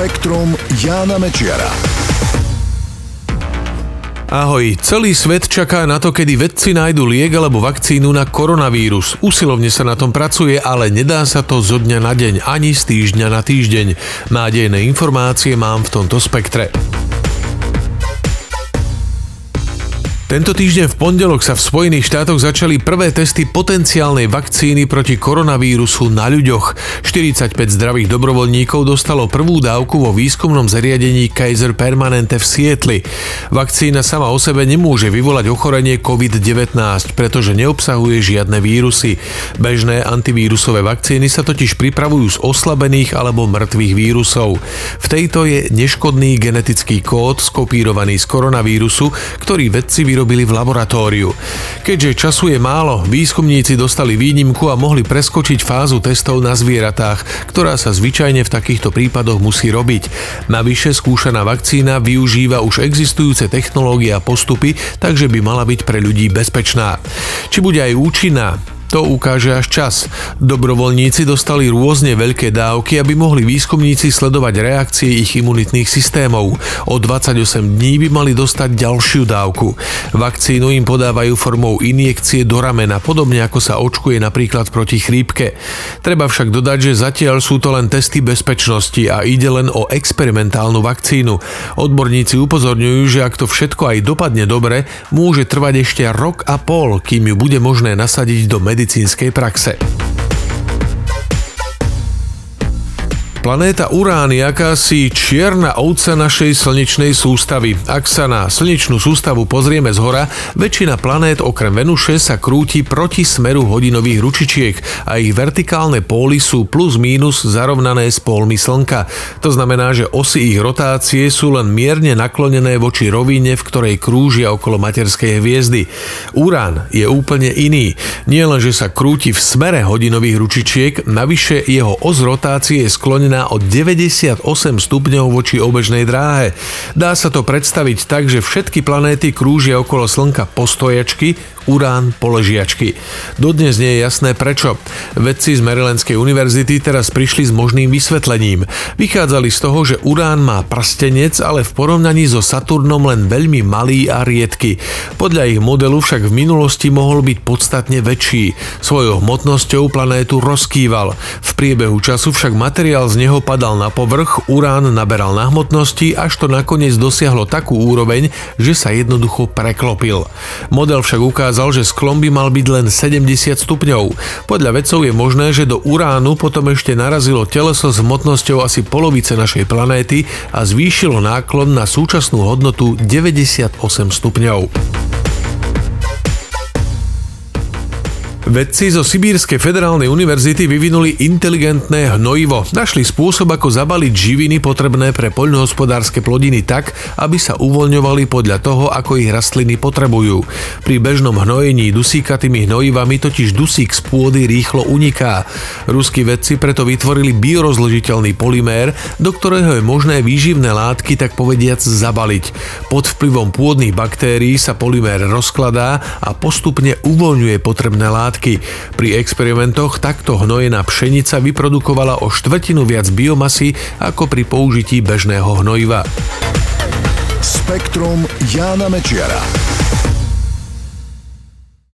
Spektrum Jána Mečiara. Ahoj, celý svet čaká na to, kedy vedci nájdu liek alebo vakcínu na koronavírus. Usilovne sa na tom pracuje, ale nedá sa to zo dňa na deň, ani z týždňa na týždeň. Nádejné informácie mám v tomto spektre. Tento týždeň v pondelok sa v Spojených štátoch začali prvé testy potenciálnej vakcíny proti koronavírusu na ľuďoch. 45 zdravých dobrovoľníkov dostalo prvú dávku vo výskumnom zariadení Kaiser Permanente v Sietli. Vakcína sama o sebe nemôže vyvolať ochorenie COVID-19, pretože neobsahuje žiadne vírusy. Bežné antivírusové vakcíny sa totiž pripravujú z oslabených alebo mŕtvych vírusov. V tejto je neškodný genetický kód skopírovaný z koronavírusu, ktorý vedci vyrobili vyrobili v laboratóriu. Keďže času je málo, výskumníci dostali výnimku a mohli preskočiť fázu testov na zvieratách, ktorá sa zvyčajne v takýchto prípadoch musí robiť. Navyše skúšaná vakcína využíva už existujúce technológie a postupy, takže by mala byť pre ľudí bezpečná. Či bude aj účinná, to ukáže až čas. Dobrovoľníci dostali rôzne veľké dávky, aby mohli výskumníci sledovať reakcie ich imunitných systémov. O 28 dní by mali dostať ďalšiu dávku. Vakcínu im podávajú formou injekcie do ramena, podobne ako sa očkuje napríklad proti chrípke. Treba však dodať, že zatiaľ sú to len testy bezpečnosti a ide len o experimentálnu vakcínu. Odborníci upozorňujú, že ak to všetko aj dopadne dobre, môže trvať ešte rok a pol, kým ju bude možné nasadiť do medicíny medicínskej praxe. Planéta Urán je akási čierna ovca našej slnečnej sústavy. Ak sa na slnečnú sústavu pozrieme z hora, väčšina planét okrem Venuše sa krúti proti smeru hodinových ručičiek a ich vertikálne póly sú plus mínus zarovnané s pólmi Slnka. To znamená, že osy ich rotácie sú len mierne naklonené voči rovine, v ktorej krúžia okolo materskej hviezdy. Urán je úplne iný. Nie len, že sa krúti v smere hodinových ručičiek, navyše jeho os rotácie je sklonená sklonená o 98 stupňov voči obežnej dráhe. Dá sa to predstaviť tak, že všetky planéty krúžia okolo Slnka postojačky, urán poležiačky. Dodnes nie je jasné prečo. Vedci z Marylandskej univerzity teraz prišli s možným vysvetlením. Vychádzali z toho, že urán má prstenec, ale v porovnaní so Saturnom len veľmi malý a riedky. Podľa ich modelu však v minulosti mohol byť podstatne väčší. Svojou hmotnosťou planétu rozkýval. V priebehu času však materiál z neho padal na povrch, urán naberal na hmotnosti, až to nakoniec dosiahlo takú úroveň, že sa jednoducho preklopil. Model však ukázal, ukázal, že sklon by mal byť len 70 stupňov. Podľa vedcov je možné, že do uránu potom ešte narazilo teleso s hmotnosťou asi polovice našej planéty a zvýšilo náklon na súčasnú hodnotu 98 stupňov. Vedci zo Sibírskej federálnej univerzity vyvinuli inteligentné hnojivo. Našli spôsob, ako zabaliť živiny potrebné pre poľnohospodárske plodiny tak, aby sa uvoľňovali podľa toho, ako ich rastliny potrebujú. Pri bežnom hnojení dusíkatými hnojivami totiž dusík z pôdy rýchlo uniká. Ruskí vedci preto vytvorili biorozložiteľný polymér, do ktorého je možné výživné látky tak povediac zabaliť. Pod vplyvom pôdnych baktérií sa polymér rozkladá a postupne uvoľňuje potrebné látky látky. Pri experimentoch takto hnojená pšenica vyprodukovala o štvrtinu viac biomasy ako pri použití bežného hnojiva. Spektrum Jána Mečiara.